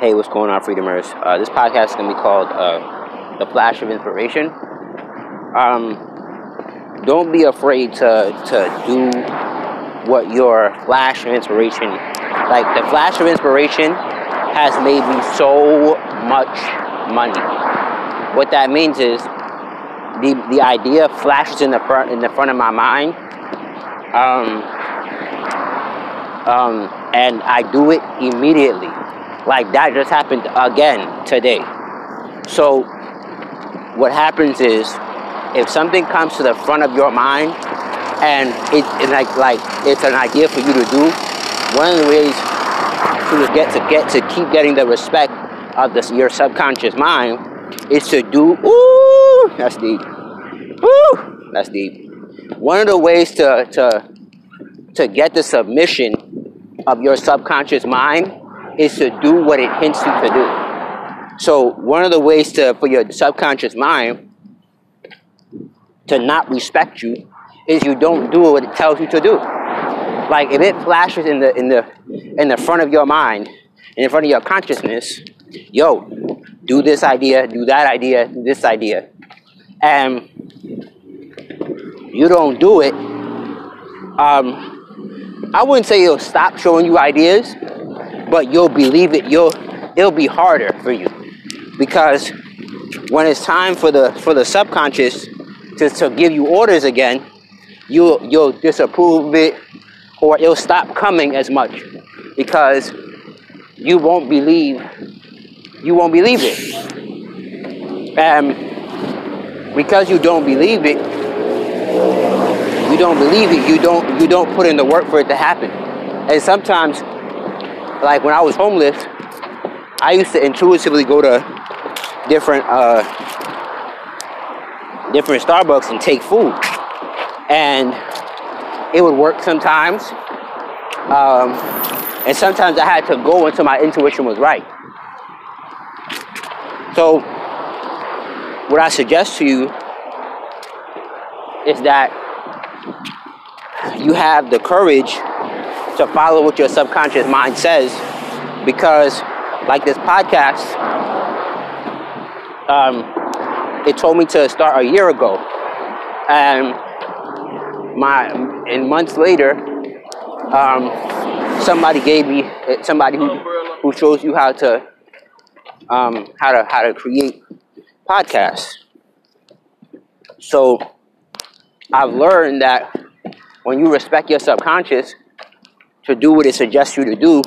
Hey, what's going on, Freedomers? Uh, this podcast is going to be called uh, The Flash of Inspiration. Um, don't be afraid to, to do what your flash of inspiration, like the flash of inspiration has made me so much money. What that means is the, the idea flashes in the front in the front of my mind. Um, um, and I do it immediately. Like that just happened again today. So what happens is if something comes to the front of your mind and it, it like like it's an idea for you to do, one of the ways to get to get to keep getting the respect of this your subconscious mind is to do ooh that's deep. Ooh that's deep. One of the ways to to to get the submission of your subconscious mind is to do what it hints you to do. So one of the ways to for your subconscious mind to not respect you is you don't do what it tells you to do. Like if it flashes in the in the in the front of your mind, in front of your consciousness, yo, do this idea, do that idea, do this idea. And you don't do it, um, I wouldn't say it'll stop showing you ideas, but you'll believe it. You'll it'll be harder for you because when it's time for the for the subconscious to, to give you orders again, you'll you'll disapprove it or it'll stop coming as much because you won't believe you won't believe it. And because you don't believe it, you don't believe it, you don't you don't put in the work for it to happen. And sometimes like when I was homeless, I used to intuitively go to different uh, different Starbucks and take food, and it would work sometimes, um, and sometimes I had to go until my intuition was right. So, what I suggest to you is that you have the courage to follow what your subconscious mind says because like this podcast um, it told me to start a year ago. And my and months later um, somebody gave me somebody who, who shows you how to um, how to how to create podcasts. So i've learned that when you respect your subconscious to do what it suggests you to do,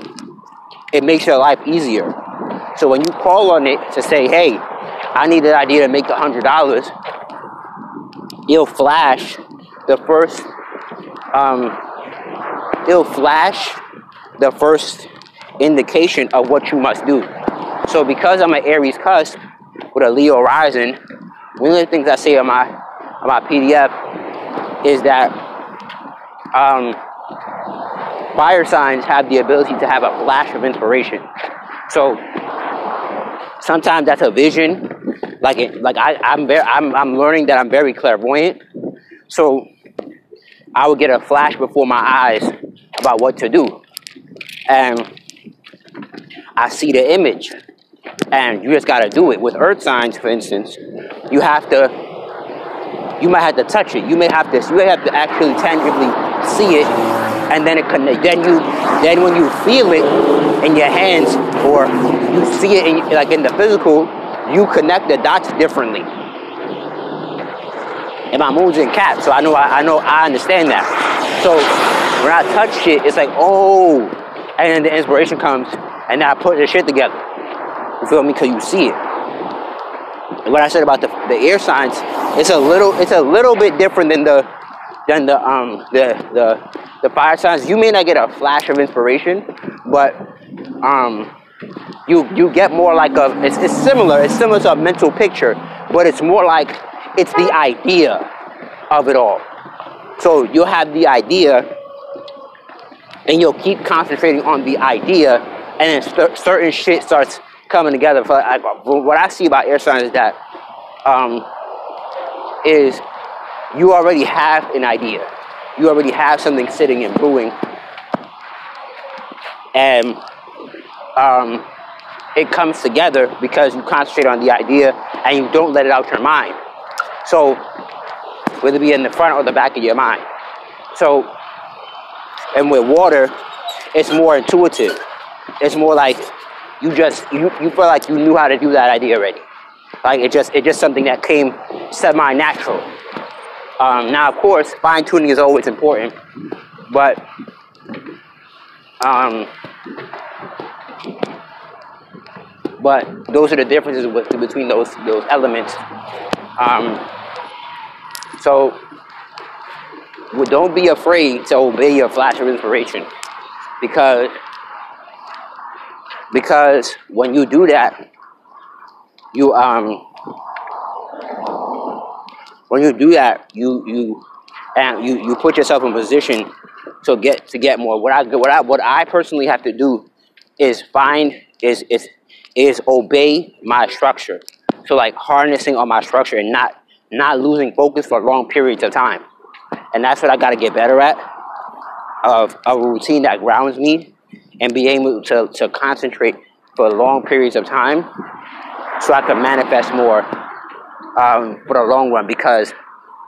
it makes your life easier. So when you call on it to say, hey, I need an idea to make hundred dollars, it'll flash the first um, it'll flash the first indication of what you must do. So because I'm an Aries cusp with a Leo rising, one of the things I say on my on my PDF is that um, fire signs have the ability to have a flash of inspiration. So sometimes that's a vision. Like it, like I, I'm very, I'm, I'm learning that I'm very clairvoyant. So I would get a flash before my eyes about what to do, and I see the image, and you just got to do it. With earth signs, for instance, you have to. You might have to touch it. You may have to. You may have to actually tangibly see it and then it connect. Then you, then when you feel it in your hands or you see it in, like in the physical, you connect the dots differently. And my moon's in cap, so I know I, I know I understand that. So when I touch it, it's like oh, and then the inspiration comes, and I put the shit together. You feel me? Cause you see it. And what I said about the, the air signs, it's a little it's a little bit different than the than the um the the the fire signs, you may not get a flash of inspiration, but um, you you get more like a it's, it's similar. It's similar to a mental picture, but it's more like it's the idea of it all. So you'll have the idea, and you'll keep concentrating on the idea, and then st- certain shit starts coming together. For what I see about air signs is that um, is you already have an idea you already have something sitting and brewing. And um, it comes together because you concentrate on the idea and you don't let it out your mind. So, whether it be in the front or the back of your mind. So, and with water, it's more intuitive. It's more like you just you, you feel like you knew how to do that idea already. Like it just it's just something that came semi natural. Um, now, of course, fine tuning is always important, but um, but those are the differences with, between those those elements. Um, so, well, don't be afraid to obey your flash of inspiration, because because when you do that, you um when you do that, you you and you, you put yourself in position to get to get more. What I what I what I personally have to do is find is is is obey my structure. So like harnessing on my structure and not not losing focus for long periods of time. And that's what I gotta get better at. Of a routine that grounds me and be able to, to concentrate for long periods of time so I can manifest more um, for the long run because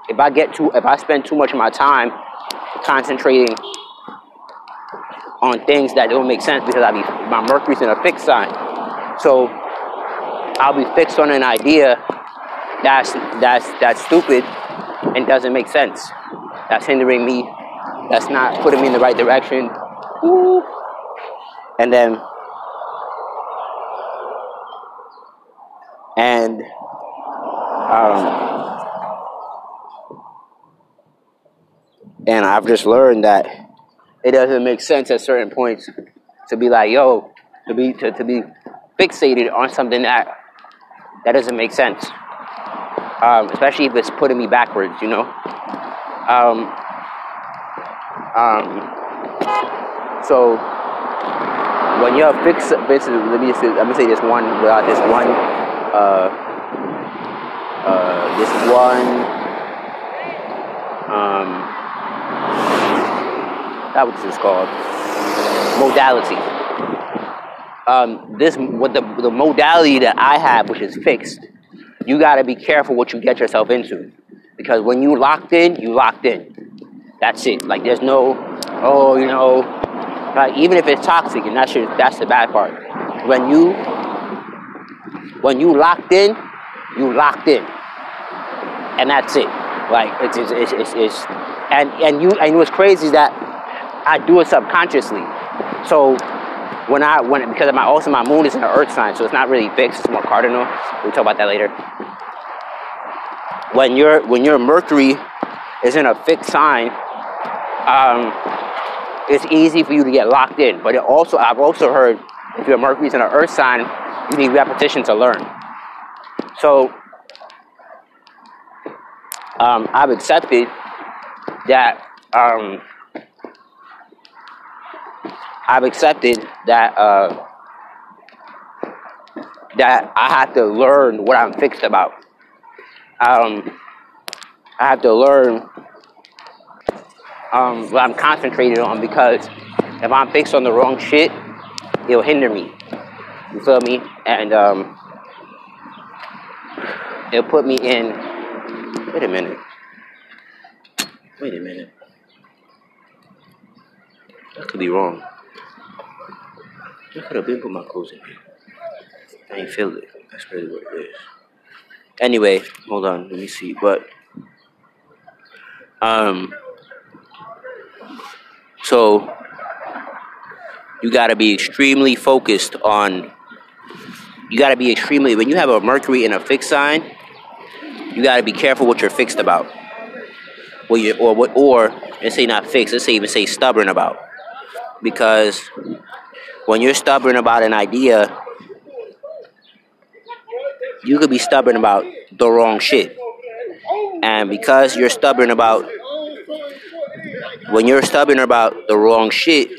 if I get too if I spend too much of my time concentrating on things that don't make sense because I be my Mercury's in a fixed sign. So I'll be fixed on an idea that's that's that's stupid and doesn't make sense. That's hindering me. That's not putting me in the right direction. And then and um, and I've just learned that it doesn't make sense at certain points to be like, yo, to be to, to be fixated on something that that doesn't make sense. Um, especially if it's putting me backwards, you know. Um, um, so when you're fixed, basically, let me just let me say this one without this one, uh, uh, this one, um, that what this is called, modality. Um, this what the the modality that I have, which is fixed. You got to be careful what you get yourself into, because when you locked in, you locked in. That's it. Like there's no, oh, you know, like even if it's toxic, and that's your, that's the bad part. When you when you locked in, you locked in, and that's it. Like it's it's it's, it's, it's and and you and what's crazy is that I do it subconsciously. So when I when because my also my moon is in the earth sign, so it's not really fixed, it's more cardinal. We'll talk about that later. When your when your Mercury is in a fixed sign, um, it's easy for you to get locked in. But it also I've also heard if your Mercury is in an earth sign, you need repetition to learn. So um, I've accepted that um, I've accepted that uh, that I have to learn what I'm fixed about. Um, I have to learn um, what I'm concentrated on because if I'm fixed on the wrong shit, it'll hinder me. You feel me? And um, it'll put me in. Wait a minute. Wait a minute. That could be wrong. I could have been put my clothes in here. I ain't feel it. That's really what it is. Anyway, hold on. Let me see. But um, so you got to be extremely focused on. You got to be extremely when you have a Mercury in a fixed sign. You got to be careful what you're fixed about. What you or what or let's say not fixed. Let's say even say stubborn about, because when you're stubborn about an idea, you could be stubborn about the wrong shit. And because you're stubborn about when you're stubborn about the wrong shit,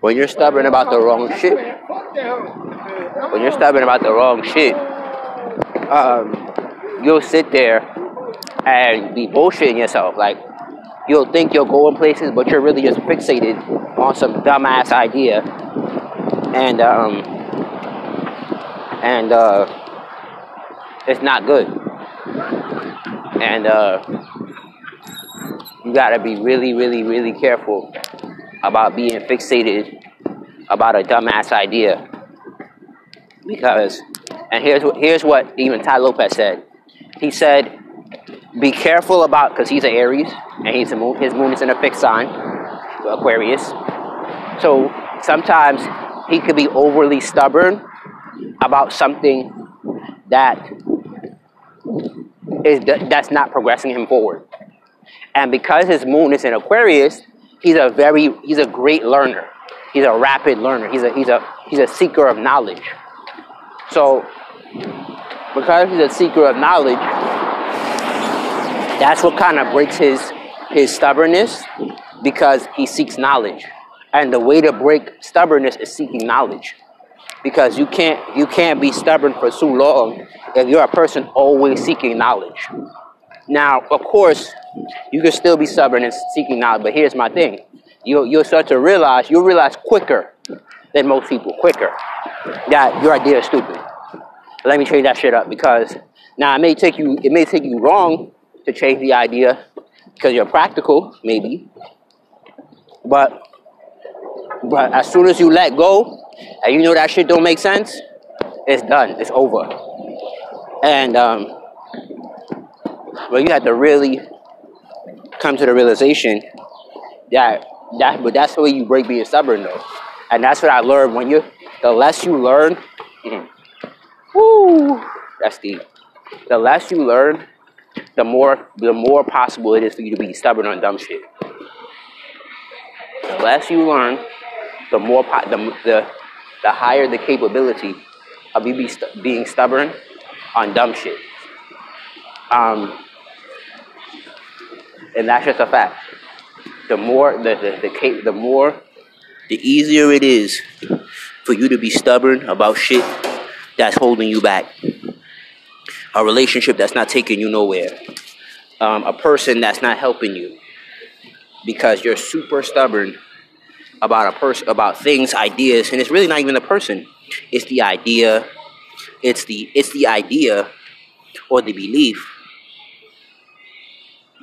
when you're stubborn about the wrong shit, when you're stubborn about the wrong shit, um, you'll sit there and be bullshitting yourself. Like, you'll think you're going places, but you're really just fixated on some dumbass idea, and um, and uh, it's not good. And uh, you gotta be really, really, really careful about being fixated about a dumbass idea. Because, and here's what, here's what even Tai Lopez said. He said, be careful about, because he's an Aries, and he's a moon, his moon is in a fixed sign, Aquarius. So sometimes he could be overly stubborn about something that is that's not progressing him forward. And because his moon is in Aquarius, he's a very he's a great learner. He's a rapid learner. He's a he's a he's a seeker of knowledge. So because he's a seeker of knowledge, that's what kind of breaks his his stubbornness because he seeks knowledge. And the way to break stubbornness is seeking knowledge. Because you can't you can't be stubborn for too long if you're a person always seeking knowledge. Now, of course, you can still be stubborn and seeking knowledge, but here's my thing. You'll, you'll start to realize, you'll realize quicker than most people, quicker, that your idea is stupid. Let me change that shit up because now it may take you, it may take you long to change the idea because you're practical, maybe. But but as soon as you let go and you know that shit don't make sense, it's done. It's over. And um, well, you have to really come to the realization that that but that's the way you break being stubborn though. And that's what I learned when you the less you learn, mm, whoo, that's deep. The less you learn, the more the more possible it is for you to be stubborn on dumb shit. The less you learn, the more po- the, the the higher the capability of you be st- being stubborn on dumb shit. Um, and that's just a fact. The more the the, the, the more the easier it is for you to be stubborn about shit that's holding you back. A relationship that's not taking you nowhere. Um, a person that's not helping you because you're super stubborn about a person about things ideas and it's really not even the person it's the idea it's the it's the idea or the belief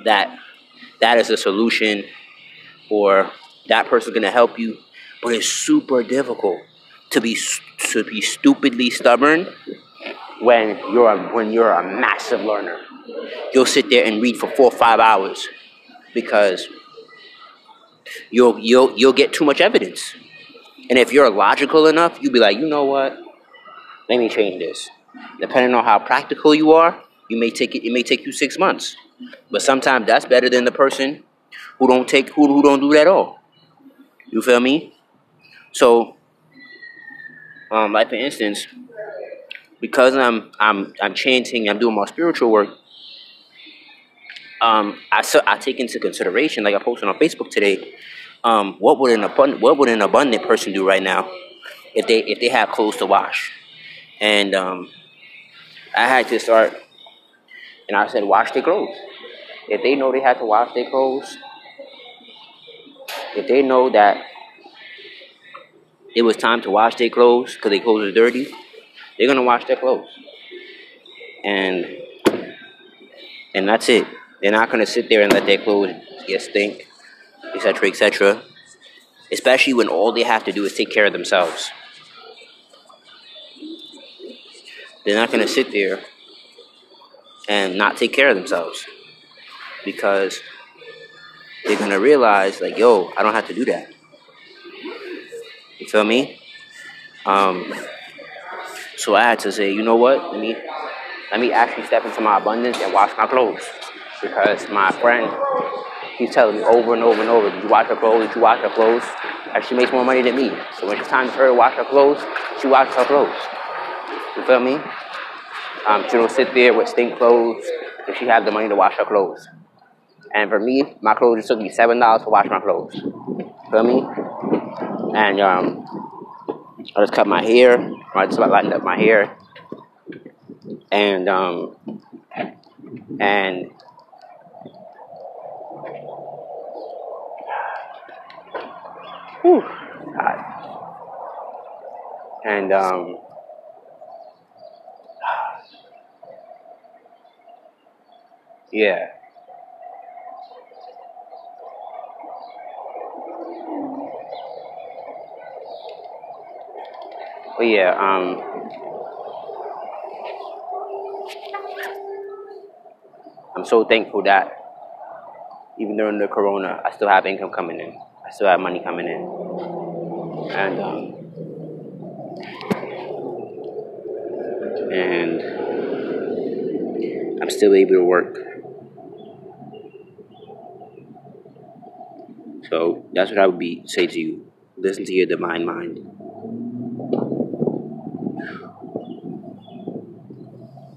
that that is a solution or that person's going to help you. But it's super difficult to be to be stupidly stubborn when you're a, when you're a massive learner. You'll sit there and read for 4 or 5 hours because you'll you'll you'll get too much evidence. And if you're logical enough you'll be like you know what? Let me change this. Depending on how practical you are you may take it it may take you 6 months but sometimes that's better than the person who don't take who, who don't do that at all. You feel me? So, um, like for instance, because I'm I'm I'm chanting, I'm doing my spiritual work. Um, I so I take into consideration, like I posted on Facebook today, um, what would an abundant what would an abundant person do right now if they if they have clothes to wash, and um, I had to start, and I said wash their clothes. If they know they have to wash their clothes, if they know that it was time to wash their clothes because their clothes are dirty, they're gonna wash their clothes. And and that's it. They're not gonna sit there and let their clothes get stink, etc., etc. Especially when all they have to do is take care of themselves. They're not gonna sit there and not take care of themselves because they're gonna realize like, yo, I don't have to do that. You feel me? Um, so I had to say, you know what? Let me let me actually step into my abundance and wash my clothes because my friend he's telling me over and over and over, did you wash her clothes? Did you wash her clothes? And she makes more money than me. So when it's time for her to wash her clothes, she washes her clothes. You feel me? Um, she don't sit there with stink clothes if she has the money to wash her clothes. And for me, my clothes just took me seven dollars to wash my clothes. Feel me? And um, I just cut my hair. I just lightened up my hair. And um, and Whew. And um, yeah. But yeah, um, I'm so thankful that even during the corona, I still have income coming in. I still have money coming in. And um, and I'm still able to work. So that's what I would be say to you. Listen to your divine mind.